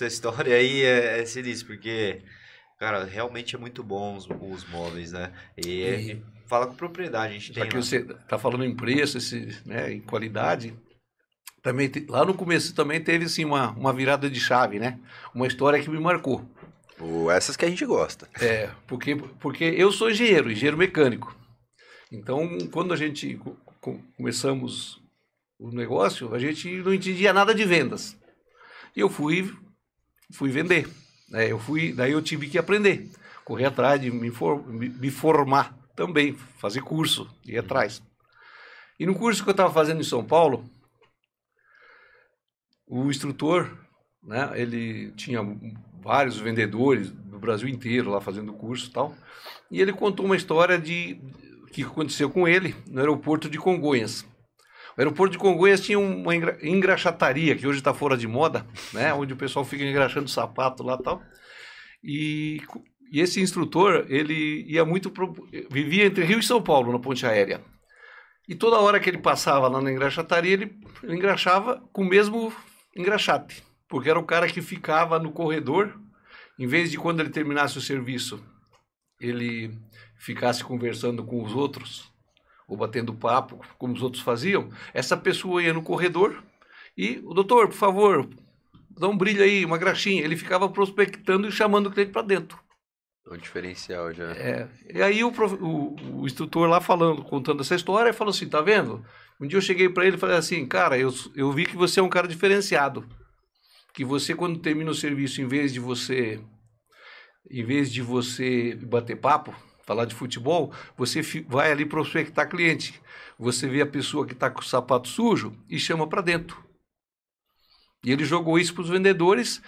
essa história aí é, é sinistro, porque, cara, realmente é muito bom os, os móveis, né? E, e fala com propriedade, a gente tem. Já que lá. você tá falando em preço, esse, né, em qualidade, também lá no começo também teve assim uma, uma virada de chave, né? Uma história que me marcou. Oh, essas que a gente gosta. É, porque, porque eu sou engenheiro, engenheiro mecânico. Então, quando a gente começamos o negócio, a gente não entendia nada de vendas. E eu fui, fui vender. Né? Eu fui, daí eu tive que aprender, correr atrás de me, for, me, formar também, fazer curso, ir atrás. E no curso que eu estava fazendo em São Paulo, o instrutor, né, ele tinha vários vendedores do Brasil inteiro lá fazendo curso e tal, e ele contou uma história de que aconteceu com ele no aeroporto de Congonhas. O aeroporto de Congonhas tinha uma engraxataria, que hoje está fora de moda, né? onde o pessoal fica engraxando sapato lá tal. E, e esse instrutor, ele ia muito. Pro, vivia entre Rio e São Paulo, na ponte aérea. E toda hora que ele passava lá na engraxataria, ele, ele engraxava com o mesmo engraxate. Porque era o cara que ficava no corredor, em vez de quando ele terminasse o serviço, ele ficasse conversando com os outros ou batendo papo, como os outros faziam, essa pessoa ia no corredor e o doutor, por favor, dá um brilho aí, uma graxinha. Ele ficava prospectando e chamando o cliente para dentro. O diferencial já. É. E aí o, o, o, instrutor lá falando, contando essa história, falou assim, tá vendo? Um dia eu cheguei para ele e falei assim, cara, eu, eu vi que você é um cara diferenciado. Que você, quando termina o serviço, em vez de você, em vez de você bater papo, falar de futebol, você vai ali prospectar cliente. Você vê a pessoa que está com o sapato sujo e chama para dentro. E ele jogou isso para os vendedores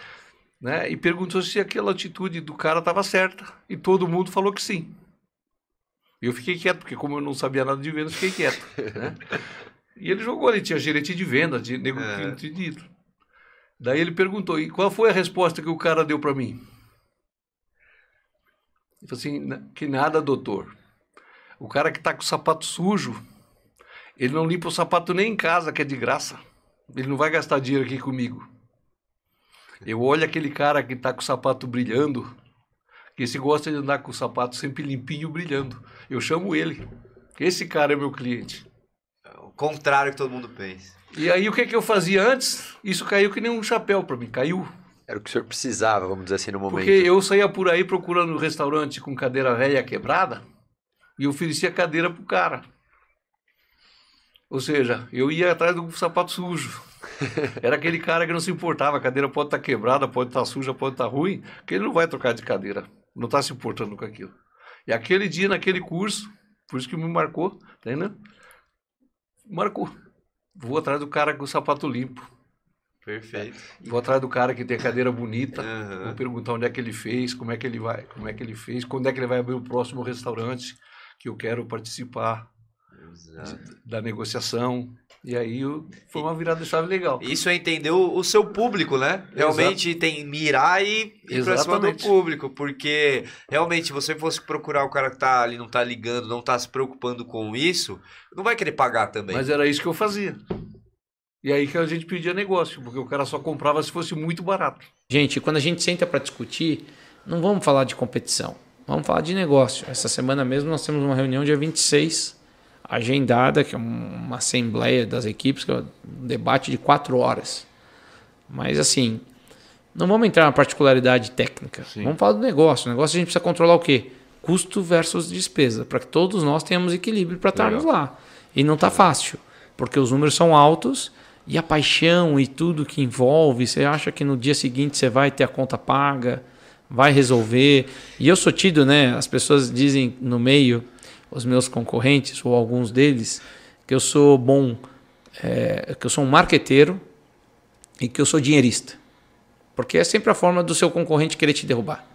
né, e perguntou se aquela atitude do cara estava certa. E todo mundo falou que sim. Eu fiquei quieto, porque como eu não sabia nada de vendas, fiquei quieto. Né? E ele jogou ali, tinha gerente de vendas, de nego é. Daí ele perguntou, e qual foi a resposta que o cara deu para mim? Ele falou assim, que nada, doutor. O cara que está com o sapato sujo, ele não limpa o sapato nem em casa, que é de graça. Ele não vai gastar dinheiro aqui comigo. Eu olho aquele cara que está com o sapato brilhando, que se gosta de andar com o sapato sempre limpinho, brilhando. Eu chamo ele. Esse cara é meu cliente. O contrário que todo mundo pensa. E aí o que, que eu fazia antes? Isso caiu que nem um chapéu para mim, caiu. Era o que o senhor precisava, vamos dizer assim, no momento. Porque eu saía por aí procurando um restaurante com cadeira velha quebrada e oferecia cadeira pro cara. Ou seja, eu ia atrás do sapato sujo. Era aquele cara que não se importava, a cadeira pode estar tá quebrada, pode estar tá suja, pode estar tá ruim, que ele não vai trocar de cadeira. Não está se importando com aquilo. E aquele dia, naquele curso, por isso que me marcou, tá entendeu? Marcou. Vou atrás do cara com o sapato limpo. Perfeito. Vou atrás do cara que tem a cadeira bonita, uhum. vou perguntar onde é que ele fez, como é que ele vai, como é que ele fez, quando é que ele vai abrir o próximo restaurante que eu quero participar de, da negociação. E aí foi uma virada de chave legal. Isso é entender o, o seu público, né? Realmente Exato. tem mirar e ir pra cima do público. Porque realmente, se você fosse procurar o cara que tá ali, não tá ligando, não tá se preocupando com isso, não vai querer pagar também. Mas era isso que eu fazia. E aí que a gente pedia negócio, porque o cara só comprava se fosse muito barato. Gente, quando a gente senta para discutir, não vamos falar de competição, vamos falar de negócio. Essa semana mesmo nós temos uma reunião dia 26, agendada, que é uma assembleia das equipes, que é um debate de quatro horas. Mas assim, não vamos entrar na particularidade técnica, Sim. vamos falar do negócio. O negócio a gente precisa controlar o quê? Custo versus despesa, para que todos nós tenhamos equilíbrio para estarmos lá. E não está fácil, porque os números são altos e a paixão e tudo que envolve, você acha que no dia seguinte você vai ter a conta paga, vai resolver. E eu sou tido, né? As pessoas dizem no meio, os meus concorrentes, ou alguns deles, que eu sou bom, é, que eu sou um marqueteiro e que eu sou dinheirista. Porque é sempre a forma do seu concorrente querer te derrubar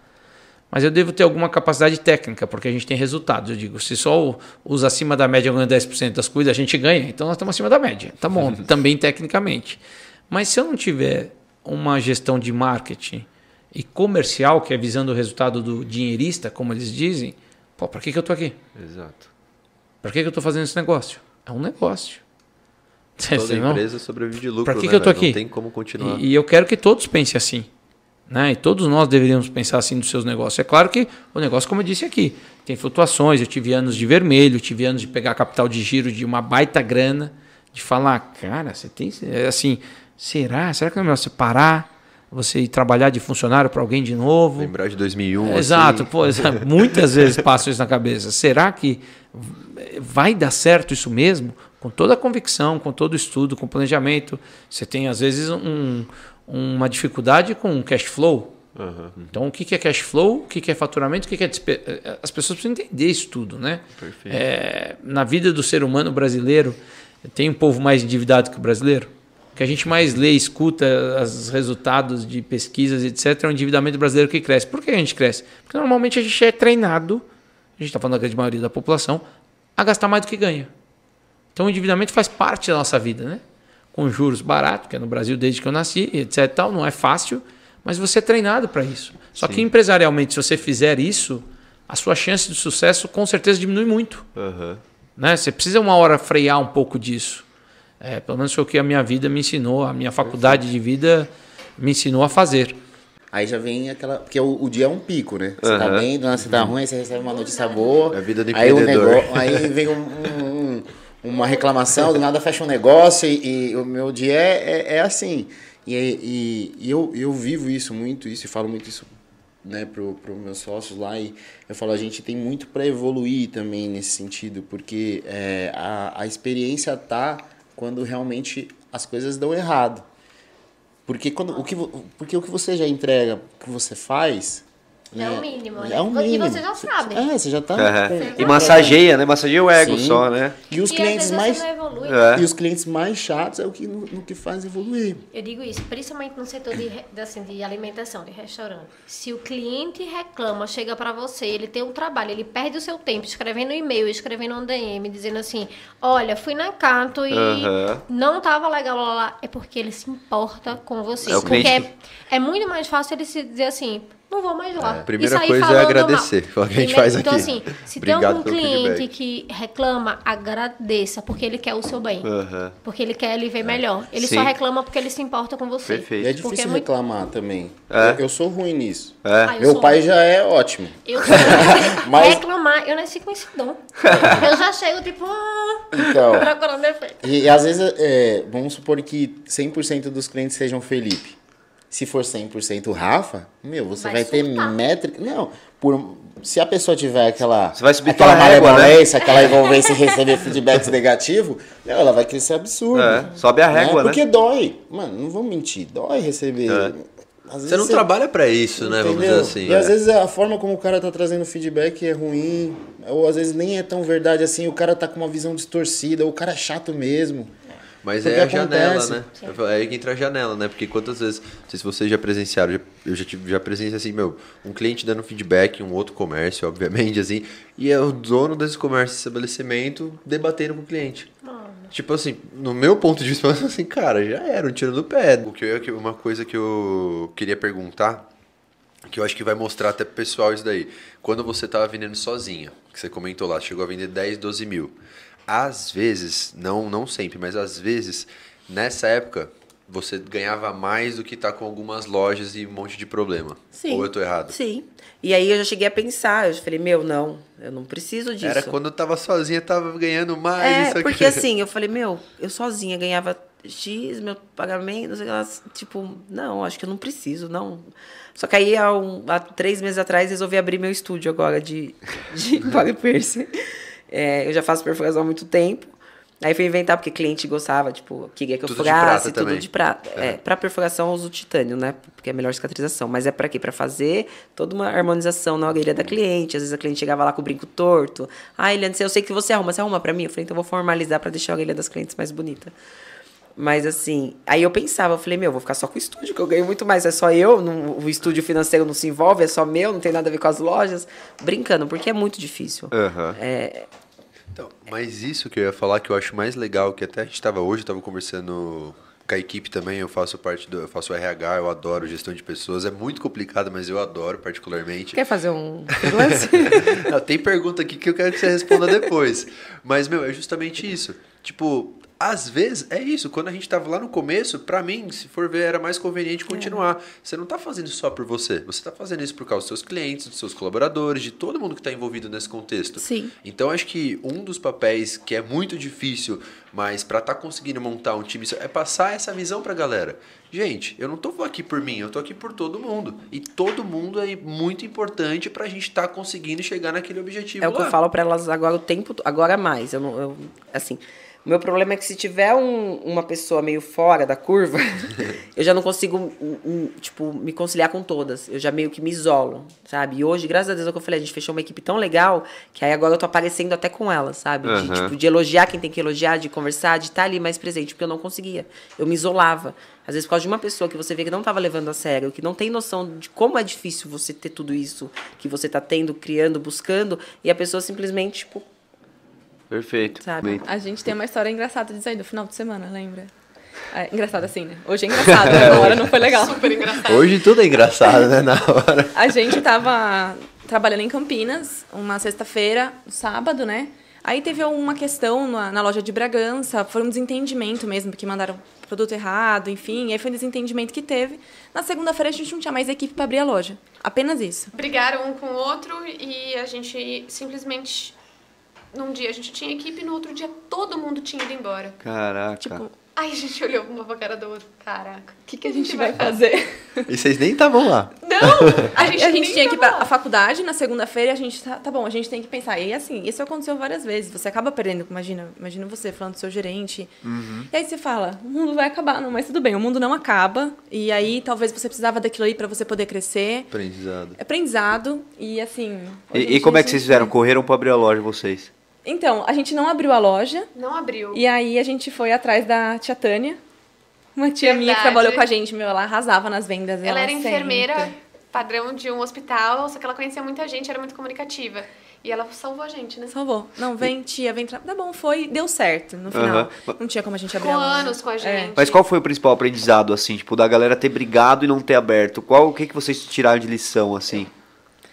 mas eu devo ter alguma capacidade técnica, porque a gente tem resultados. Eu digo, se só os acima da média ganham 10% das coisas, a gente ganha, então nós estamos acima da média. Tá bom, também tecnicamente. Mas se eu não tiver uma gestão de marketing e comercial, que é visando o resultado do dinheirista, como eles dizem, pô, para que, que eu estou aqui? Exato. Para que, que eu estou fazendo esse negócio? É um negócio. Toda empresa sobrevive de lucro, Para que, né, que eu estou aqui? Não tem como continuar. E, e eu quero que todos pensem assim. Né? E todos nós deveríamos pensar assim nos seus negócios. É claro que o negócio, como eu disse aqui, tem flutuações. Eu tive anos de vermelho, tive anos de pegar capital de giro de uma baita grana, de falar, cara, você tem. É assim, será? Será que é melhor você parar? Você ir trabalhar de funcionário para alguém de novo? Lembrar de 2001. Exato, assim. pô, muitas vezes passa isso na cabeça. Será que vai dar certo isso mesmo? Com toda a convicção, com todo o estudo, com planejamento. Você tem, às vezes, um, uma dificuldade com cash flow. Uhum. Então, o que é cash flow, o que é faturamento, o que é despe... As pessoas precisam entender isso tudo, né? É, na vida do ser humano brasileiro, tem um povo mais endividado que o brasileiro? O que a gente mais lê, escuta os resultados de pesquisas, etc., é o endividamento brasileiro que cresce. Por que a gente cresce? Porque normalmente a gente é treinado, a gente está falando da grande maioria da população, a gastar mais do que ganha. Então, o endividamento faz parte da nossa vida, né? Com juros baratos, que é no Brasil desde que eu nasci, etc. Tal, não é fácil, mas você é treinado para isso. Só Sim. que empresarialmente, se você fizer isso, a sua chance de sucesso com certeza diminui muito. Uhum. Né? Você precisa uma hora frear um pouco disso. É, pelo menos foi o que a minha vida me ensinou, a minha faculdade de vida me ensinou a fazer. Aí já vem aquela. Porque o, o dia é um pico, né? Você uhum. tá bem, você tá ruim, você recebe uma notícia boa. É a vida do aí empreendedor. Negócio, aí vem um, um, uma reclamação, do nada fecha um negócio e, e o meu dia é, é, é assim. E, e, e, eu, eu vivo isso muito, isso, e falo muito isso né, para os meus sócios lá. E eu falo, a gente tem muito para evoluir também nesse sentido, porque é, a, a experiência tá quando realmente as coisas dão errado. Porque, quando, o que, porque o que você já entrega, o que você faz, é o né? mínimo, né? É o mínimo. E você já sabe. É, você já tá. Uhum. Com... E massageia, né? Massageia o ego Sim. só, né? E os e clientes mais. É. E os clientes mais chatos é o que no, no, que faz evoluir. Eu digo isso, principalmente no setor de, assim, de alimentação, de restaurante. Se o cliente reclama, chega para você, ele tem um trabalho, ele perde o seu tempo escrevendo e-mail, escrevendo um DM, dizendo assim: olha, fui na Canto e uhum. não tava legal lá, lá. É porque ele se importa com você. É porque é, é muito mais fácil ele se dizer assim não vou mais lá. É, a primeira coisa é agradecer, mal. que a gente faz então, aqui. Então, assim, se tem algum cliente que reclama, agradeça, porque ele quer o seu bem. Uhum. Porque ele quer ele ver é. melhor. Ele Sim. só reclama porque ele se importa com você. Perfeito. E é difícil é reclamar também. É? Eu, eu, sou ruim nisso. É. Ah, Meu pai ruim. já é ótimo. Eu sou Mas... Reclamar, eu nasci com esse dom. eu já chego, tipo, ah, então, procurando defeito. E, e às vezes, é, vamos supor que 100% dos clientes sejam Felipe. Se for 100% Rafa, meu, você vai, vai ter métrica. Não, por, se a pessoa tiver aquela. Você vai subir aquela régua, né? aquela envolvência e receber feedbacks negativos, ela vai crescer absurdo. É, sobe a régua, né? Porque dói. Mano, não vou mentir, dói receber. É. você não você... trabalha para isso, né? Entendeu? Vamos dizer assim. E é. às vezes a forma como o cara tá trazendo feedback é ruim, ou às vezes nem é tão verdade assim, o cara tá com uma visão distorcida, ou o cara é chato mesmo. Mas é a janela, né? É aí que entra a janela, né? Porque quantas vezes, não sei se vocês já presenciaram, eu já, tive, já presenciei assim, meu, um cliente dando feedback, um outro comércio, obviamente, assim, e é o dono desse comércio, estabelecimento, debatendo com o cliente. Tipo assim, no meu ponto de vista, assim, cara, já era um tiro do pé. O que eu, uma coisa que eu queria perguntar, que eu acho que vai mostrar até pro pessoal isso daí. Quando você tava vendendo sozinha, que você comentou lá, chegou a vender 10, 12 mil às vezes, não, não sempre, mas às vezes, nessa época, você ganhava mais do que tá com algumas lojas e um monte de problema. Sim. Ou eu tô errado? Sim. E aí eu já cheguei a pensar, eu falei, meu, não, eu não preciso disso. Era quando eu tava sozinha, tava ganhando mais. É, porque assim, eu falei, meu, eu sozinha ganhava X, meu pagamento, sei lá, tipo, não, acho que eu não preciso, não. Só que aí, há, um, há três meses atrás, resolvi abrir meu estúdio agora de, de Perse. É, eu já faço perfuração há muito tempo. Aí fui inventar, porque cliente gostava, tipo, queria que eu tudo furasse, de tudo também. de prata. É, é para perfuração eu uso titânio, né? Porque é a melhor cicatrização. Mas é para quê? Para fazer toda uma harmonização na orelha da cliente. Às vezes a cliente chegava lá com o brinco torto. Ah, Eliane, eu sei que você arruma, você arruma para mim? Eu falei, então eu vou formalizar para deixar a orelha das clientes mais bonita. Mas assim, aí eu pensava, eu falei, meu, vou ficar só com o estúdio, que eu ganho muito mais. É só eu, não, o estúdio financeiro não se envolve, é só meu, não tem nada a ver com as lojas. Brincando, porque é muito difícil. Uhum. É, então, mas isso que eu ia falar que eu acho mais legal, que até a gente estava hoje, estava conversando com a equipe também, eu faço parte do, eu faço RH, eu adoro gestão de pessoas, é muito complicado, mas eu adoro particularmente. Quer fazer um Não, tem pergunta aqui que eu quero que você responda depois. Mas meu, é justamente isso. Tipo, às vezes é isso. Quando a gente tava lá no começo, para mim, se for ver, era mais conveniente continuar. É. Você não tá fazendo isso só por você. Você tá fazendo isso por causa dos seus clientes, dos seus colaboradores, de todo mundo que está envolvido nesse contexto. Sim. Então acho que um dos papéis que é muito difícil, mas para estar tá conseguindo montar um time é passar essa visão para a galera. Gente, eu não tô aqui por mim, eu tô aqui por todo mundo. E todo mundo é muito importante para a gente estar tá conseguindo chegar naquele objetivo. É o que eu falo para elas agora o tempo, agora mais. Eu não, eu, assim, o meu problema é que se tiver um, uma pessoa meio fora da curva, eu já não consigo, um, tipo, me conciliar com todas. Eu já meio que me isolo, sabe? E hoje, graças a Deus, é o que eu falei, a gente fechou uma equipe tão legal que aí agora eu tô aparecendo até com elas, sabe? De, uhum. tipo, de elogiar quem tem que elogiar, de conversar, de estar tá ali mais presente, porque eu não conseguia. Eu me isolava. Às vezes, por causa de uma pessoa que você vê que não estava levando a sério, que não tem noção de como é difícil você ter tudo isso que você está tendo, criando, buscando, e a pessoa simplesmente, tipo, Perfeito. Sabe? A gente tem uma história engraçada de sair do final de semana, lembra? É, engraçado assim, né? Hoje é engraçado, na hora não foi legal. Super engraçado. Hoje tudo é engraçado, né? Na hora. A gente tava trabalhando em Campinas, uma sexta-feira, sábado, né? Aí teve uma questão na, na, loja de Bragança, foi um desentendimento mesmo, porque mandaram produto errado, enfim, aí foi um desentendimento que teve. Na segunda-feira a gente não tinha mais equipe para abrir a loja. Apenas isso. Brigaram um com o outro e a gente simplesmente num dia a gente tinha equipe, no outro dia todo mundo tinha ido embora. Caraca. Tipo, aí a gente olhou uma pra cara do outro. Caraca. O que, que a gente vai fazer? E vocês nem estavam lá. Não! A gente, a gente tinha que ir pra faculdade na segunda-feira e a gente tá, tá bom, a gente tem que pensar. E assim, isso aconteceu várias vezes. Você acaba perdendo, imagina, imagina você falando do seu gerente. Uhum. E aí você fala, o mundo vai acabar, não, mas tudo bem, o mundo não acaba. E aí talvez você precisava daquilo aí para você poder crescer. Aprendizado. Aprendizado. E assim. E, e como é que vocês fizeram? Correram para abrir a loja vocês? Então, a gente não abriu a loja. Não abriu. E aí a gente foi atrás da tia Tânia, uma tia Verdade. minha que trabalhou com a gente, meu, ela arrasava nas vendas. Ela, ela era enfermeira, sempre. padrão de um hospital, só que ela conhecia muita gente, era muito comunicativa. E ela salvou a gente, né? Salvou. Não, vem, tia, vem. Tá bom, foi, deu certo no final. Uhum. Não tinha como a gente abrir Ficou anos com a é. gente. É. Mas qual foi o principal aprendizado, assim, tipo, da galera ter brigado e não ter aberto? Qual, o que, que vocês tiraram de lição, assim?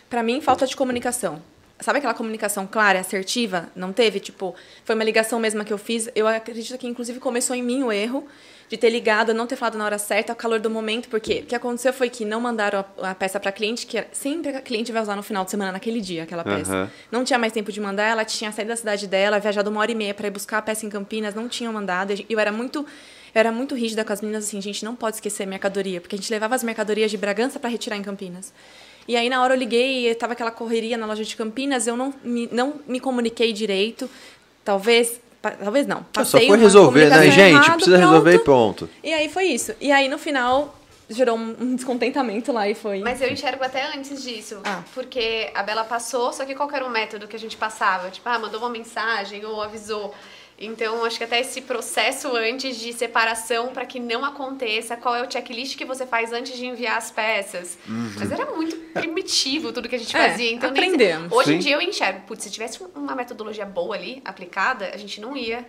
Para mim, falta de comunicação. Sabe aquela comunicação clara, assertiva? Não teve? Tipo, foi uma ligação mesma que eu fiz. Eu acredito que, inclusive, começou em mim o erro de ter ligado, não ter falado na hora certa, ao calor do momento, porque o que aconteceu foi que não mandaram a, a peça para cliente, que sempre a cliente vai usar no final de semana, naquele dia, aquela peça. Uhum. Não tinha mais tempo de mandar, ela tinha saído da cidade dela, viajado uma hora e meia para ir buscar a peça em Campinas, não tinham mandado. Eu era muito eu era muito rígida com as meninas, assim, gente, não pode esquecer mercadoria, porque a gente levava as mercadorias de Bragança para retirar em Campinas. E aí, na hora eu liguei, estava aquela correria na loja de Campinas, eu não me, não me comuniquei direito. Talvez Talvez não. Passei só foi resolver, né, gente? Errado, precisa pronto. resolver e pronto. E aí foi isso. E aí no final gerou um descontentamento lá e foi. Mas eu enxergo até antes disso. Ah. Porque a Bela passou, só que qual era o método que a gente passava? Tipo, ah, mandou uma mensagem ou avisou. Então, acho que até esse processo antes de separação, para que não aconteça, qual é o checklist que você faz antes de enviar as peças. Uhum. Mas era muito primitivo tudo que a gente é, fazia. Então, aprendemos. hoje Sim. em dia eu enxergo, putz, se tivesse uma metodologia boa ali, aplicada, a gente não ia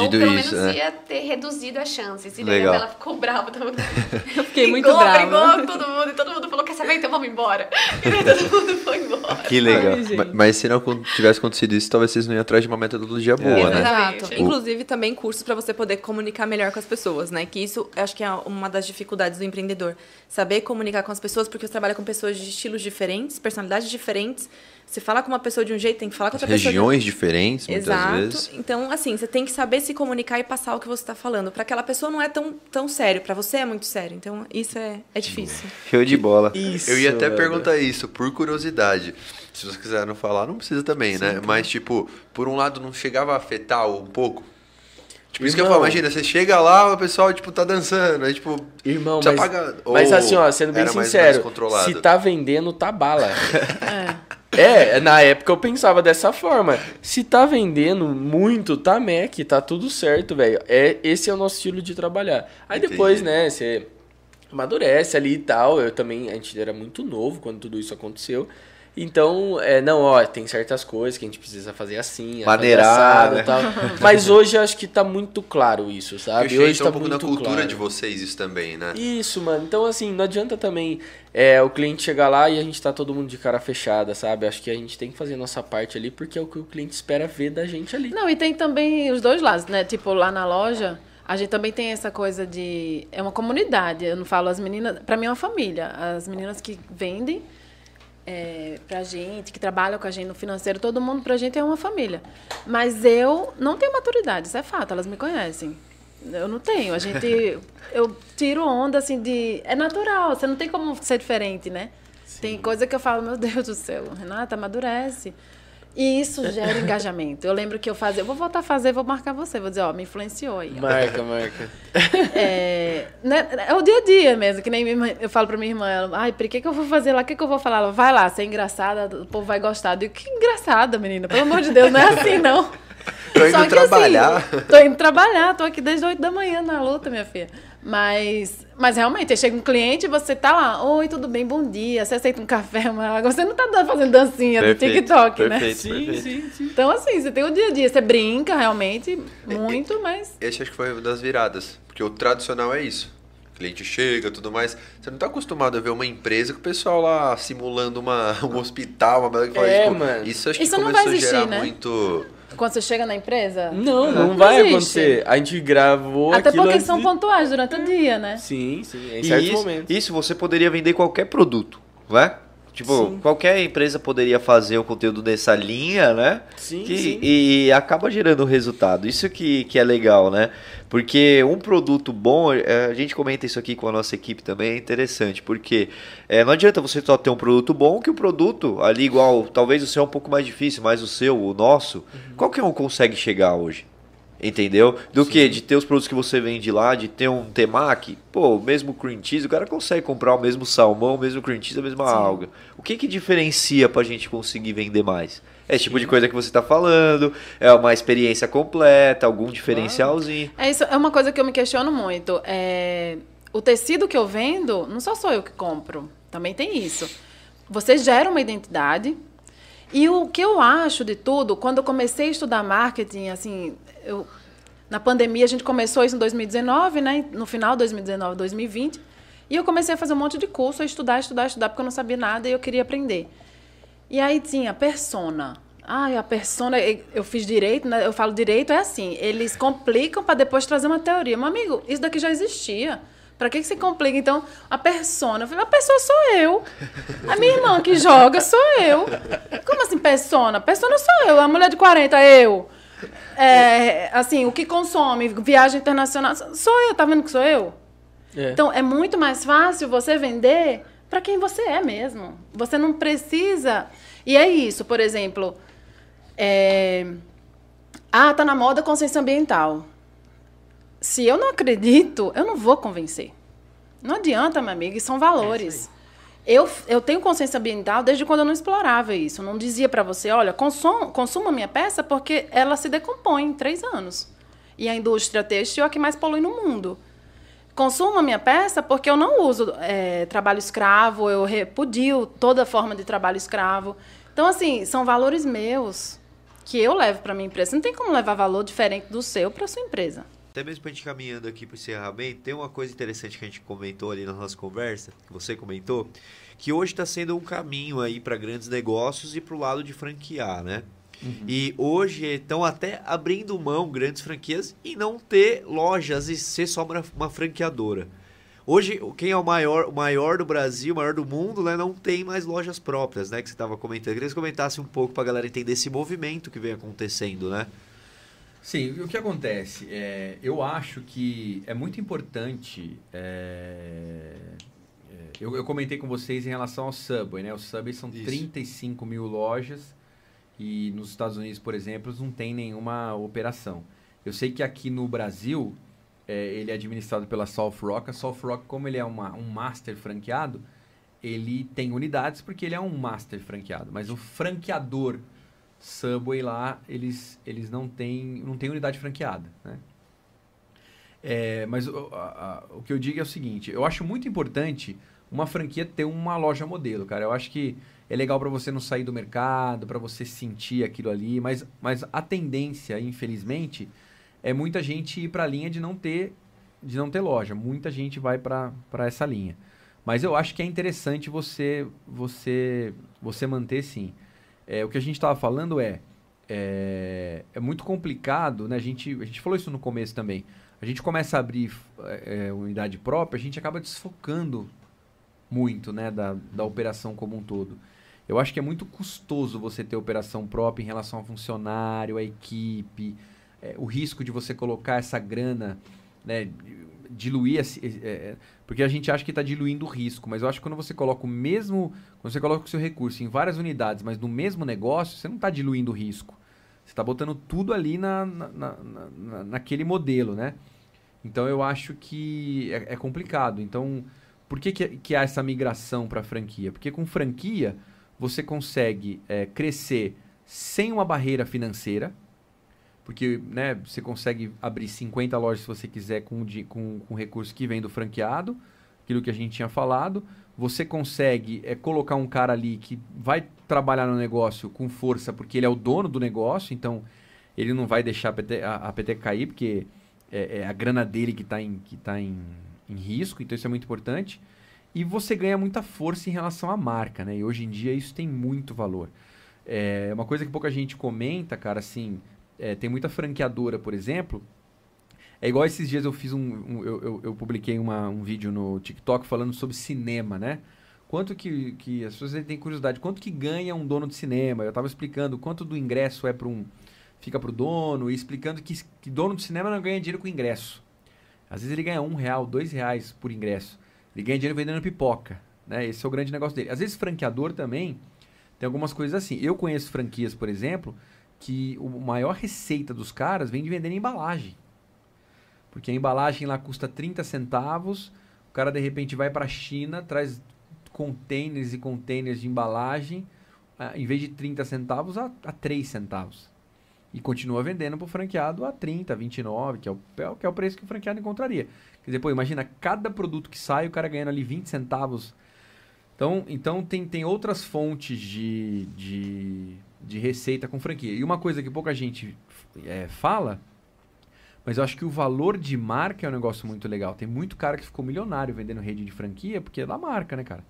ou pelo isso, menos né? ia ter reduzido as chances. E daí ela ficou brava. Todo mundo... Eu fiquei muito brigou, brava. Brigou com todo mundo. E todo mundo falou, quer saber? Então vamos embora. E daí todo mundo foi embora. Que legal. Ai, mas, mas, se não tivesse acontecido isso, talvez vocês não iam atrás de uma metodologia boa, é, né? Exato. Inclusive também cursos para você poder comunicar melhor com as pessoas, né? Que isso acho que é uma das dificuldades do empreendedor. Saber comunicar com as pessoas, porque você trabalha com pessoas de estilos diferentes, personalidades diferentes. Você fala com uma pessoa de um jeito, tem que falar com outra Regiões pessoa. Regiões diferentes, muitas Exato. vezes. Então, assim, você tem que saber se comunicar e passar o que você está falando. Para aquela pessoa não é tão, tão sério, para você é muito sério. Então, isso é, é difícil. Show de bola. Isso, Eu ia até velho. perguntar isso, por curiosidade. Se vocês quiserem não falar, não precisa também, Sim, né? Tá. Mas, tipo, por um lado, não chegava a afetar um pouco? Tipo, isso que eu falo, imagina, você chega lá, o pessoal, tipo, tá dançando, aí, tipo, Irmão, mas, pagar. mas assim, ó, sendo bem sincero, mais, se tá vendendo, tá bala. é. É, na época eu pensava dessa forma. Se tá vendendo muito, tá Mac, tá tudo certo, velho. É, esse é o nosso estilo de trabalhar. Aí Entendi. depois, né, você amadurece ali e tal. Eu também, a gente era muito novo quando tudo isso aconteceu. Então, é, não, ó, tem certas coisas que a gente precisa fazer assim, maneirado e tal. Mas hoje eu acho que tá muito claro isso, sabe? hoje tá um pouco muito da cultura claro. de vocês isso também, né? Isso, mano. Então, assim, não adianta também é, o cliente chegar lá e a gente tá todo mundo de cara fechada, sabe? Acho que a gente tem que fazer a nossa parte ali, porque é o que o cliente espera ver da gente ali. Não, e tem também os dois lados, né? Tipo, lá na loja, a gente também tem essa coisa de. É uma comunidade. Eu não falo as meninas. Pra mim é uma família. As meninas que vendem é, pra gente, que trabalham com a gente no financeiro, todo mundo pra gente é uma família. Mas eu não tenho maturidade, isso é fato, elas me conhecem. Eu não tenho. A gente. Eu tiro onda assim de. É natural, você não tem como ser diferente, né? Sim. Tem coisa que eu falo, meu Deus do céu, Renata, amadurece. E isso gera engajamento. Eu lembro que eu fazia, eu vou voltar a fazer, vou marcar você, vou dizer, ó, me influenciou aí. Marca, marca. É, né, é o dia a dia mesmo, que nem minha, eu falo pra minha irmã, ela, ai, por que, que eu vou fazer lá? O que, que eu vou falar? Ela, vai lá, você é engraçada, o povo vai gostar. Eu digo, que engraçada, menina, pelo amor de Deus, não é assim, não. Tô indo Só que, trabalhar. Assim, tô indo trabalhar, tô aqui desde 8 da manhã na luta, minha filha. Mas, mas realmente, chega um cliente e você tá lá, oi, tudo bem, bom dia, você aceita um café, uma água? Você não tá fazendo dancinha perfeito, do TikTok, perfeito, né? Perfeito, sim, sim, sim. Então, assim, você tem o dia a dia, você brinca realmente muito, mas. Esse acho que foi uma das viradas. Porque o tradicional é isso. O cliente chega tudo mais. Você não tá acostumado a ver uma empresa com o pessoal lá simulando uma, um hospital, uma que faz, É, tipo, mano. Isso acho Isso que não começou vai existir, a gerar né? muito. Quando você chega na empresa. Não, não, Não vai existe. acontecer. A gente gravou Até aquilo porque antes são de- pontuais durante o dia, né? Sim, sim, em E certos isso, momentos. isso você poderia vender qualquer produto, né? Tipo, Sim. qualquer empresa poderia fazer o conteúdo nessa linha, né? Sim, Que- sim. E acaba gerando resultado. Isso que, que é legal, né? Porque um produto bom, é, a gente comenta isso aqui com a nossa equipe também, é interessante. Porque é, não adianta você só ter um produto bom, que o produto, ali igual, talvez o seu é um pouco mais difícil, mas o seu, o nosso, Uhum. qualquer um consegue chegar hoje. Entendeu? Do que? De ter os produtos que você vende lá, de ter um temaki, pô, o mesmo cream cheese, o cara consegue comprar o mesmo salmão, o mesmo cream cheese, a mesma alga. O que que diferencia pra gente conseguir vender mais? É esse tipo de coisa que você tá falando, é uma experiência completa, algum diferencialzinho. É isso, é uma coisa que eu me questiono muito. É, o tecido que eu vendo, não só sou eu que compro, também tem isso. Você gera uma identidade. E o que eu acho de tudo, quando eu comecei a estudar marketing, assim, eu, na pandemia a gente começou isso em 2019, né? No final de 2019, 2020. E eu comecei a fazer um monte de curso, a estudar, estudar, estudar, porque eu não sabia nada e eu queria aprender. E aí tinha persona. Ai, a persona, eu fiz direito, né? Eu falo direito, é assim, eles complicam para depois trazer uma teoria. Meu amigo, isso daqui já existia. Para que que se complica? Então, a persona, eu falei, a pessoa sou eu. A minha irmã que joga sou eu. Como assim persona? Persona sou eu, a mulher de 40 eu. É, assim, o que consome, viagem internacional, sou eu, tá vendo que sou eu? É. Então, é muito mais fácil você vender para quem você é mesmo. Você não precisa. E é isso, por exemplo. é, Ah, tá na moda consciência ambiental. Se eu não acredito, eu não vou convencer. Não adianta, amigo, e são valores. Eu, eu tenho consciência ambiental desde quando eu não explorava isso. Eu não dizia para você, olha, consuma, consuma minha peça porque ela se decompõe em três anos. E a indústria têxtil é a que mais polui no mundo. Consuma minha peça porque eu não uso é, trabalho escravo, eu repudio toda forma de trabalho escravo. Então, assim, são valores meus que eu levo para minha empresa. Não tem como levar valor diferente do seu para sua empresa. Até mesmo pra gente caminhando aqui pro encerramento, tem uma coisa interessante que a gente comentou ali na nossa conversa, que você comentou, que hoje está sendo um caminho aí para grandes negócios e pro lado de franquear, né? E hoje estão até abrindo mão grandes franquias e não ter lojas e ser só uma, uma franqueadora. Hoje, quem é o maior, o maior do Brasil, o maior do mundo, né, não tem mais lojas próprias, né? Que você estava comentando. Eu queria que você comentasse um pouco para a galera entender esse movimento que vem acontecendo, né? Sim, o que acontece? É, eu acho que é muito importante. é, é, eu, eu comentei com vocês em relação ao Subway, né? O Subway são Isso. 35 mil lojas e nos Estados Unidos, por exemplo, não tem nenhuma operação. Eu sei que aqui no Brasil é, ele é administrado pela South Rock. A South Rock, como ele é uma, um master franqueado, ele tem unidades porque ele é um master franqueado. Mas o franqueador Subway lá, eles, eles não têm não tem unidade franqueada, né? É, mas o, a- a- o que eu digo é o seguinte, eu acho muito importante uma franquia ter uma loja modelo, cara. Eu acho que é legal para você não sair do mercado, para você sentir aquilo ali, mas, mas a tendência, infelizmente, é muita gente ir para a linha de não ter de não ter loja. Muita gente vai para essa linha. Mas eu acho que é interessante você você você manter sim. É, o que a gente estava falando é, é, é muito complicado, né? A gente a gente falou isso no começo também. A gente começa a abrir é, é unidade própria, a gente acaba desfocando muito, né, da, da operação como um todo. Eu acho que é muito custoso você ter operação própria em relação ao funcionário, à equipe, é, o risco de você colocar essa grana, né, diluir, é, é, porque a gente acha que está diluindo o risco, mas eu acho que quando você coloca o mesmo, quando você coloca o seu recurso em várias unidades, mas no mesmo negócio, você não está diluindo o risco. Você está botando tudo ali na, na, na, na, naquele modelo, né? Então eu acho que é, é complicado. Então, por que, que, que há essa migração para franquia? Porque com franquia você consegue é, crescer sem uma barreira financeira, porque né, você consegue abrir 50 lojas se você quiser com, com, com recurso que vem do franqueado, aquilo que a gente tinha falado. Você consegue é, colocar um cara ali que vai trabalhar no negócio com força, porque ele é o dono do negócio, então ele não vai deixar a PT, a, a PT cair, porque é, é, a grana dele que está em, que tá em, em risco, então isso é muito importante. E você ganha muita força em relação à marca, né? E hoje em dia isso tem muito valor. É uma coisa que pouca gente comenta, cara, assim, é, tem muita franqueadora, por exemplo. É igual esses dias eu fiz um. um eu, eu, eu, publiquei uma, um vídeo no TikTok falando sobre cinema, né? Quanto que, que as pessoas têm curiosidade, quanto que ganha um dono de cinema? Eu estava explicando quanto do ingresso é para um. fica para o dono, e explicando que, que dono de cinema não ganha dinheiro com ingresso. Às vezes ele ganha um real, dois reais por ingresso. Ele ganha dinheiro vendendo pipoca. Né? Esse é o grande negócio dele. Às vezes franqueador também tem algumas coisas assim. Eu conheço franquias, por exemplo, que o maior receita dos caras vem de vender embalagem. Porque a embalagem lá custa 30 centavos, o cara de repente vai para a China, traz containers e containers de embalagem, uh, em vez de 30 centavos, a, a 3 centavos. E continua vendendo para o franqueado a 30, 29, que é, o, é que é o preço que o franqueado encontraria. Quer dizer, pô, imagina cada produto que sai, o cara ganhando ali 20 centavos. Então, então tem, tem outras fontes de, de, de receita com franquia. E uma coisa que pouca gente é, fala, mas eu acho que o valor de marca é um negócio muito legal. Tem muito cara que ficou milionário vendendo rede de franquia porque é da marca, né, cara?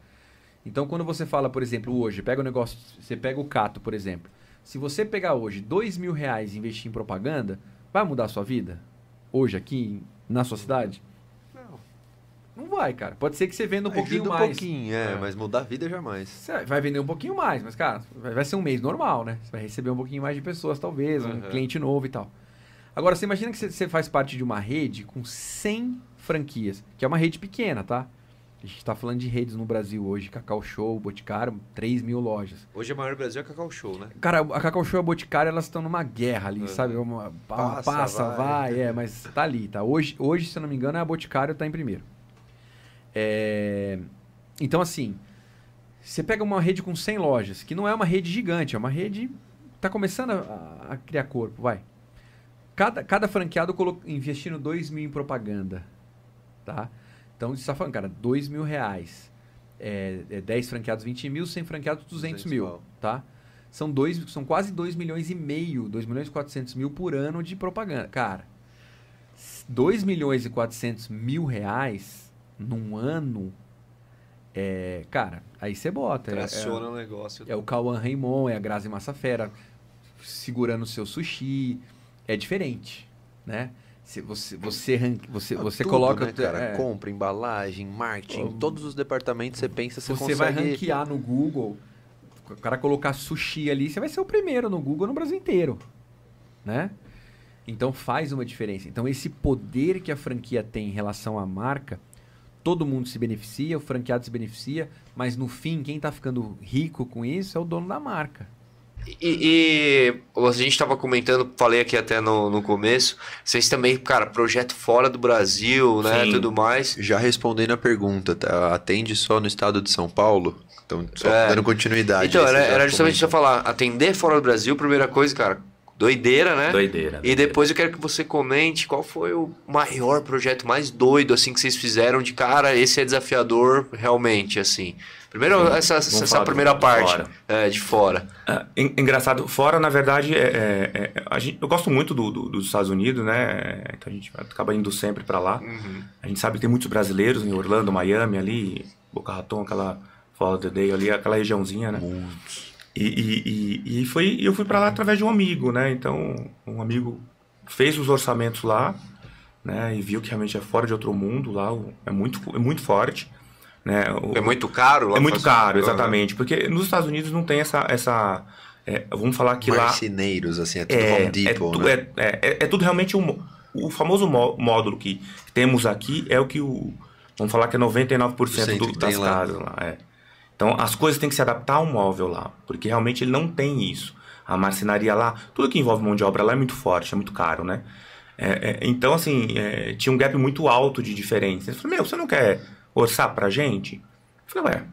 Então, quando você fala, por exemplo, hoje, pega o negócio, você pega o Cato, por exemplo. Se você pegar hoje dois mil reais e investir em propaganda, vai mudar a sua vida? Hoje, aqui, na sua cidade? Não vai, cara. Pode ser que você venda um pouquinho um mais. um pouquinho, é, é, mas mudar a vida jamais. Você vai vender um pouquinho mais, mas, cara, vai ser um mês normal, né? Você vai receber um pouquinho mais de pessoas, talvez, uhum. um cliente novo e tal. Agora, você imagina que você faz parte de uma rede com 100 franquias, que é uma rede pequena, tá? A gente está falando de redes no Brasil hoje, Cacau Show, Boticário, 3 mil lojas. Hoje a maior do Brasil é a Cacau Show, né? Cara, a Cacau Show e a Boticário, elas estão numa guerra ali, uhum. sabe? Uma, passa, passa vai. vai, é, mas tá ali, tá? Hoje, hoje, se eu não me engano, a Boticário tá em primeiro. É... Então, assim, você pega uma rede com 100 lojas, que não é uma rede gigante, é uma rede. Está começando a, a, criar corpo, vai. Cada, cada franqueado colo... investindo 2 mil em propaganda. Tá? Então, você está falando, cara, 2 mil reais. É, é 10 franqueados, 20 mil, 100 franqueados, 200, 200 mil. Tá? São, dois, são quase 2 milhões e meio, 2 milhões e 400 mil por ano de propaganda. Cara, 2 milhões e 400 mil reais num ano, é, cara, aí você bota. É, Traciona é, o negócio. É o Cauã Raymond, é a Grazi Massafera segurando o seu sushi. É diferente, né? Se você você você, você Tudo, coloca né, cara, é, compra, embalagem, marketing, oh, todos os departamentos você pensa, você, você consegue... vai ranquear no Google, o cara colocar sushi ali, você vai ser o primeiro no Google no Brasil inteiro, né? Então faz uma diferença. Então esse poder que a franquia tem em relação à marca, todo mundo se beneficia, o franqueado se beneficia, mas no fim, quem está ficando rico com isso é o dono da marca. E, e a gente estava comentando, falei aqui até no, no começo, vocês também, cara, projeto fora do Brasil, né, Sim. tudo mais. Já respondendo a pergunta, tá? atende só no estado de São Paulo? Então, só é. dando continuidade. Então, era, era justamente isso falar, atender fora do Brasil, primeira coisa, cara, Doideira, né? Doideira. E depois eu quero que você comente qual foi o maior projeto mais doido, assim, que vocês fizeram de cara. Esse é desafiador, realmente, assim. Primeiro, Sim, essa, essa primeira parte fora. É, de fora. É, engraçado, fora, na verdade, é, é, é gente, eu gosto muito do, do, dos Estados Unidos, né? Então a gente acaba indo sempre para lá. Uhum. A gente sabe que tem muitos brasileiros em Orlando, Miami, ali, Boca Raton, aquela Florida Day ali, aquela regiãozinha, né? Muitos. E, e, e, foi, eu fui para lá através de um amigo, né? Então, um amigo fez os orçamentos lá, né? E viu que realmente é fora de outro mundo lá, é muito, é muito forte. Né? O, é muito caro lá? É muito caro, exatamente. Porque nos Estados Unidos não tem essa... essa é, vamos falar que Marceneiros, lá... assim, é tudo é, Home Depot, é, né? é, é, é, tudo realmente um... O famoso módulo que temos aqui é o que o... Vamos falar que é 99% do, das casas lá. lá é. Então as coisas têm que se adaptar ao móvel lá, porque realmente ele não tem isso. A marcenaria lá, tudo que envolve mão de obra lá é muito forte, é muito caro, né? É, é, então, assim, é, tinha um gap muito alto de diferença. Eu falei, meu, você não quer orçar pra gente? Eu falei, ué,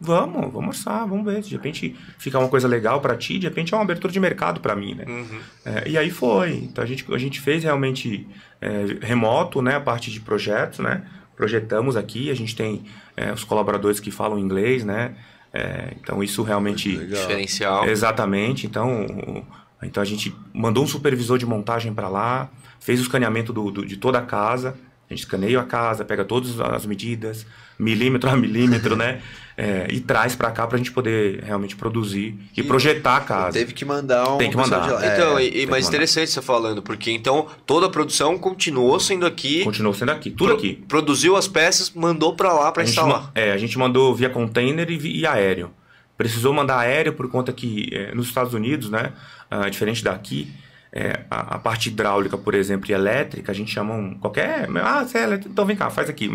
vamos, vamos orçar, vamos ver. De repente fica uma coisa legal para ti, de repente é uma abertura de mercado para mim, né? Uhum. É, e aí foi. Então a gente, a gente fez realmente é, remoto, né? A parte de projetos, né? Projetamos aqui. A gente tem é, os colaboradores que falam inglês, né? É, então isso realmente Legal. diferencial. Exatamente. Então, então a gente mandou um supervisor de montagem para lá, fez o escaneamento do, do, de toda a casa. A gente escaneia a casa, pega todas as medidas, milímetro a milímetro, né? É, e traz para cá para a gente poder realmente produzir e, e, projetar a casa. Teve que mandar um. Tem que mandar. Então, é, e, mas interessante você falando, porque então toda a produção continuou sendo aqui. Continuou sendo aqui, tudo pro, aqui. Produziu as peças, mandou para lá para instalar. é, a gente mandou via container e, e aéreo. Precisou mandar aéreo por conta que é, nos Estados Unidos, né, uh, diferente daqui, é, a, a, parte hidráulica, por exemplo, e elétrica, a gente chama um, qualquer. Ah, você é elétrico, então vem cá, faz aqui.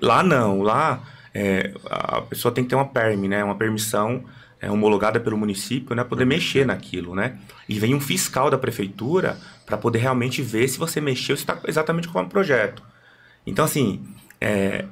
Lá não, lá é, a pessoa tem que ter uma PERM, né? Uma permissão é, homologada pelo município, né? Poder mexer naquilo, né? E vem um fiscal da prefeitura para poder realmente ver se você mexeu, se está exatamente com o projeto. Então, assim, é,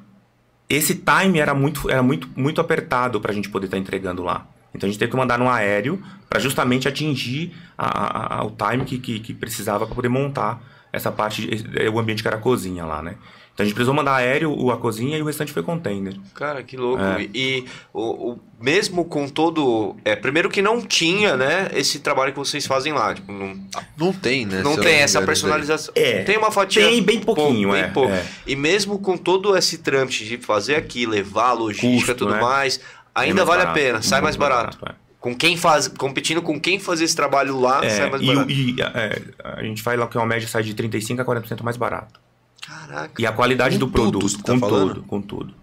esse time era muito, era muito, muito apertado para a gente poder estar tá entregando lá. Então a gente teve que mandar no aéreo para justamente atingir a, a, a, o time que, que, que precisava para poder montar essa parte, o ambiente que era a cozinha lá, né? Então a gente precisou mandar aéreo, a cozinha e o restante foi container. Cara, que louco. É. E o, o, mesmo com todo. É, primeiro que não tinha, né, esse trabalho que vocês fazem lá. Tipo, não, não tem, né? Não tem essa personalização. É, tem uma fatia. Tem bem pouquinho, pouco, é, bem pouco. É. E mesmo com todo esse trâmite de fazer aqui, levar logística e tudo né? mais, ainda vale barato, a pena, sai mais barato. barato é. com quem faz, competindo com quem fazer esse trabalho lá, é, sai mais barato. E, e é, a gente faz lá que uma média sai de 35% a 40% mais barato. Caraca. E a qualidade do produto, tá com falando? tudo, com tudo.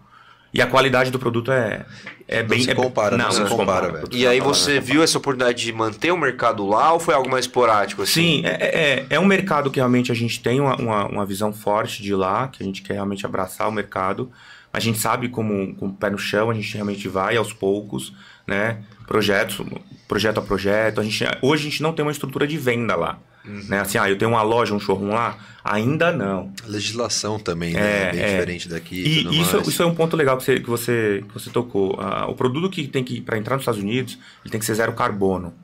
E a qualidade do produto é, é não bem. Se compara, é, não, não se compara, velho. E aí você viu essa oportunidade de manter o mercado lá ou foi algo mais esporádico? Assim? Sim, é, é, é um mercado que realmente a gente tem uma, uma, uma, visão forte de lá, que a gente quer realmente abraçar o mercado. A gente sabe como com o pé no chão, a gente realmente vai aos poucos, né? Projetos, projeto a projeto. A gente, hoje a gente não tem uma estrutura de venda lá. Uhum. Né? Assim, ah, eu tenho uma loja, um showroom lá? Ainda não. A legislação também né? é, bem é. diferente daqui. E, isso, isso é um ponto legal que você, que você, que você tocou. Ah, o produto que tem que, para entrar nos Estados Unidos, ele tem que ser zero carbono.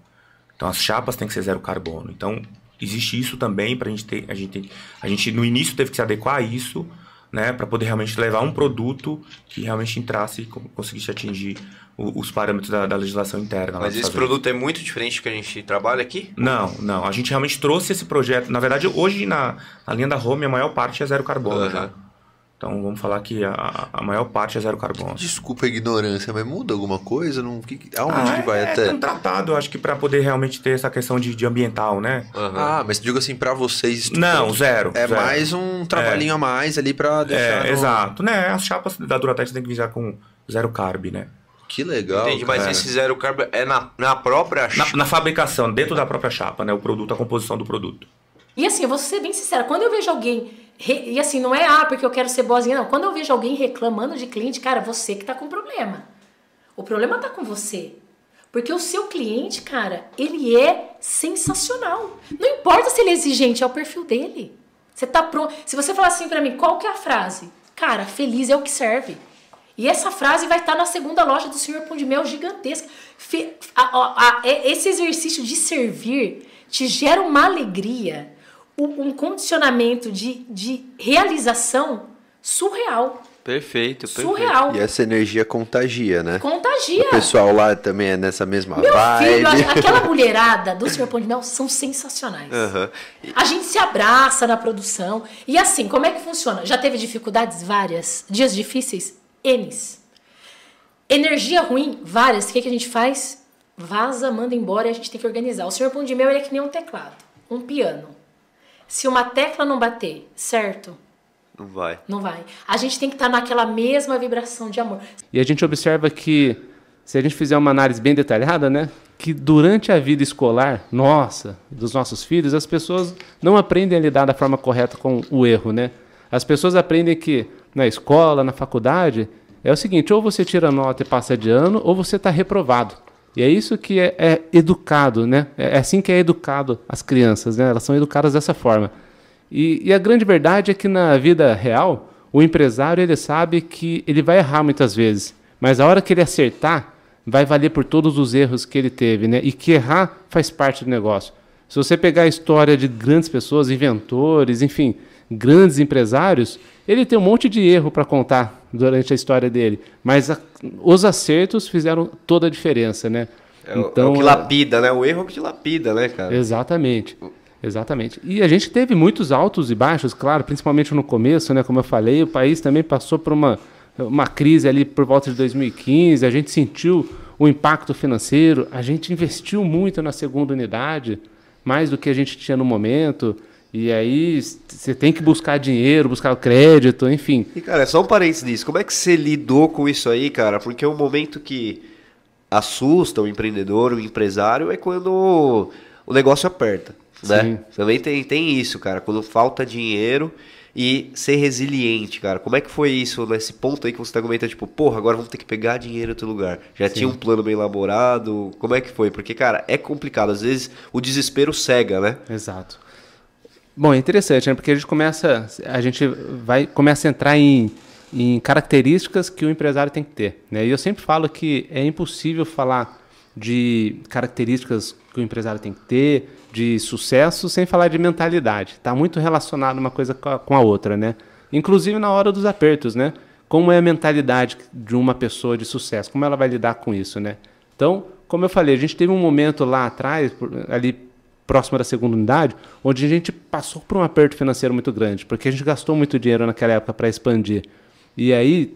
Então as chapas têm que ser zero carbono. Então existe isso também para a gente ter. A gente, a gente no início teve que se adequar a isso, né? Para poder realmente levar um produto que realmente entrasse e conseguisse atingir os parâmetros da, da legislação interna. Mas esse produto é muito diferente do que a gente trabalha aqui? Não, não. A gente realmente trouxe esse projeto. Na verdade, hoje na, na linha da Home, a maior parte é zero carbono uhum. Então vamos falar que a, a maior parte é zero carbono. Desculpa a ignorância, mas muda alguma coisa? Não, que, aonde ah, que vai é, até? É um tratado, acho que para poder realmente ter essa questão de, de ambiental, né? Uhum. Ah, mas digo assim, para vocês. Não, zero. É zero. mais um trabalhinho é. a mais ali para deixar. É, no... exato, né? As chapas da Duratex tem que visar com zero carb, né? Que legal. Entendi, mas esse zero carbo é na, na própria chapa? Na, na, fabricação, dentro da própria chapa, né? O produto, a composição do produto. E assim, eu vou ser bem sincera, quando eu vejo alguém. Re, e assim, não é ah, porque eu quero ser boazinha, não. Quando eu vejo alguém reclamando de cliente, cara, você que tá com problema. O problema tá com você. Porque o seu cliente, cara, ele é sensacional. Não importa se ele é exigente, é o perfil dele. Você tá pronto. Se você falar assim para mim, qual que é a frase? Cara, feliz é o que serve. E essa frase vai estar na segunda loja do Senhor Pão de Mel gigantesca. A, a, a, esse exercício de servir te gera uma alegria, um condicionamento de, de realização surreal. Perfeito, perfeito. Surreal. E essa energia contagia, né? Contagia. O pessoal lá também é nessa mesma Meu vibe. Filho, aquela mulherada do Senhor Pão de Mel são sensacionais. Uhum. A gente se abraça na produção. E assim, como é que funciona? Já teve dificuldades várias? Dias difíceis? Enes. Energia ruim? Várias. O que, que a gente faz? Vaza, manda embora e a gente tem que organizar. O Senhor Pão de Mel é que nem um teclado, um piano. Se uma tecla não bater, certo? Não vai. Não vai. A gente tem que estar tá naquela mesma vibração de amor. E a gente observa que, se a gente fizer uma análise bem detalhada, né? Que durante a vida escolar, nossa, dos nossos filhos, as pessoas não aprendem a lidar da forma correta com o erro, né? As pessoas aprendem que na escola, na faculdade, é o seguinte: ou você tira nota e passa de ano, ou você está reprovado. E é isso que é, é educado, né? É, é assim que é educado as crianças, né? Elas são educadas dessa forma. E, e, a grande verdade é que na vida real, o empresário ele sabe que ele vai errar muitas vezes, mas a hora que ele acertar, vai valer por todos os erros que ele teve, né? E que errar faz parte do negócio. Se você pegar a história de grandes pessoas, inventores, enfim, grandes empresários, ele tem um monte de erro para contar durante a história dele, mas a, os acertos fizeram toda a diferença, né? É, então, é o que lapida, né? O erro é o que lapida, né, cara? Exatamente. Exatamente. E a gente teve muitos altos e baixos, claro, principalmente no começo, né? Como eu falei, o país também passou por uma, uma crise ali por volta de 2015, a gente sentiu o impacto financeiro, a gente investiu muito na segunda unidade, mais do que a gente tinha no momento. E aí você tem que buscar dinheiro, buscar crédito, enfim. E cara, é só um parênteses disso. Como é que você lidou com isso aí, cara? Porque é um momento que assusta o empreendedor, o empresário, é quando o negócio aperta né? Sim. Também tem, tem isso, cara. Quando falta dinheiro e ser resiliente, cara. Como é que foi isso nesse ponto aí que você tá comentando, tipo, porra, agora vamos ter que pegar dinheiro em outro lugar. Já Sim. tinha um plano bem elaborado. Como é que foi? Porque, cara, é complicado. Às vezes o desespero cega, né? Exato. Bom, é interessante, né? Porque a gente começa, a gente vai começa a entrar em, em características que o empresário tem que ter, né? E eu sempre falo que é impossível falar de características que o empresário tem que ter, de sucesso, sem falar de mentalidade. Está muito relacionado uma coisa com a outra, né? Inclusive na hora dos apertos, né? Como é a mentalidade de uma pessoa de sucesso? Como ela vai lidar com isso, né? Então, como eu falei, a gente teve um momento lá atrás, ali próximo da segunda unidade, onde a gente passou por um aperto financeiro muito grande, porque a gente gastou muito dinheiro naquela época para expandir. E aí,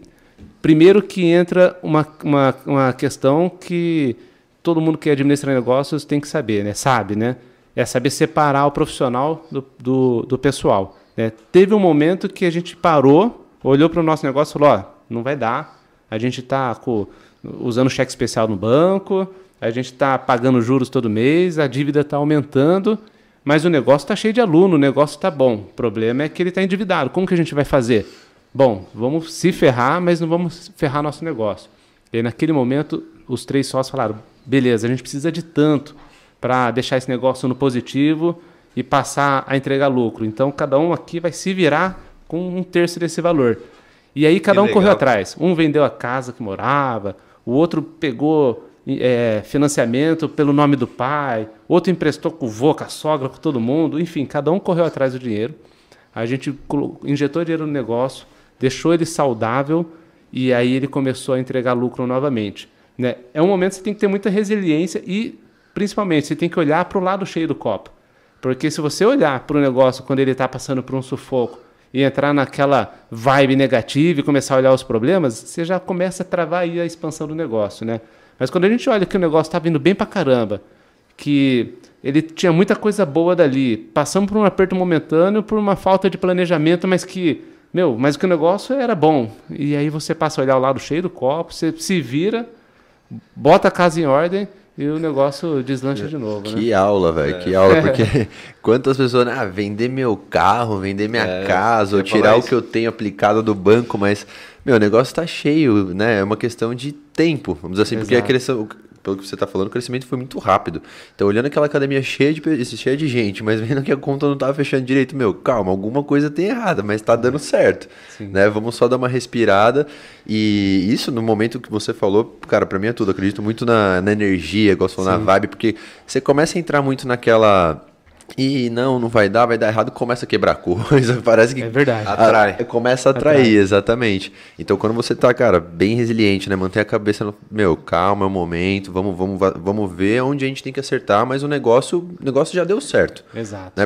primeiro que entra uma, uma, uma questão que todo mundo que administra negócios tem que saber, né? Sabe, né? É saber separar o profissional do, do, do pessoal. Né? Teve um momento que a gente parou, olhou para o nosso negócio e falou: ó, não vai dar. A gente está usando cheque especial no banco, a gente está pagando juros todo mês, a dívida está aumentando, mas o negócio está cheio de aluno, o negócio está bom. O problema é que ele está endividado. Como que a gente vai fazer? Bom, vamos se ferrar, mas não vamos ferrar nosso negócio. E aí, naquele momento, os três sócios falaram: beleza, a gente precisa de tanto para deixar esse negócio no positivo e passar a entregar lucro. Então, cada um aqui vai se virar com um terço desse valor. E aí, cada que um legal. correu atrás. Um vendeu a casa que morava, o outro pegou é, financiamento pelo nome do pai, outro emprestou com o vô, com a sogra, com todo mundo. Enfim, cada um correu atrás do dinheiro. A gente injetou dinheiro no negócio, deixou ele saudável e aí ele começou a entregar lucro novamente. Né? É um momento que você tem que ter muita resiliência e principalmente, você tem que olhar para o lado cheio do copo. Porque se você olhar para o negócio quando ele está passando por um sufoco e entrar naquela vibe negativa e começar a olhar os problemas, você já começa a travar aí a expansão do negócio, né? Mas quando a gente olha que o negócio está vindo bem para caramba, que ele tinha muita coisa boa dali, passamos por um aperto momentâneo, por uma falta de planejamento, mas que, meu, mas que o negócio era bom. E aí você passa a olhar o lado cheio do copo, você se vira, bota a casa em ordem e o negócio deslancha de novo, que né? Que aula, velho, é. que aula, porque quantas pessoas, né, ah, vender meu carro, vender minha é, casa, ou tirar o que eu tenho aplicado do banco, mas, meu, o negócio tá cheio, né, é uma questão de tempo, vamos dizer assim, Exato. porque a questão, pelo que você está falando, o crescimento foi muito rápido. Então, olhando aquela academia cheia de, cheia de gente, mas vendo que a conta não estava fechando direito, meu, calma, alguma coisa tem errada, mas está dando certo. Né? Vamos só dar uma respirada. E isso, no momento que você falou, cara, para mim é tudo. acredito muito na, na energia, gosto na vibe, porque você começa a entrar muito naquela e não, não vai dar, vai dar errado, começa a quebrar coisa, parece que... É verdade. Atrai. A, começa a atrair, Atrai. exatamente. Então, quando você tá, cara, bem resiliente, né, mantém a cabeça no... Meu, calma, é o momento, vamos, vamos, vamos ver onde a gente tem que acertar, mas o negócio, o negócio já deu certo. Exato. Né,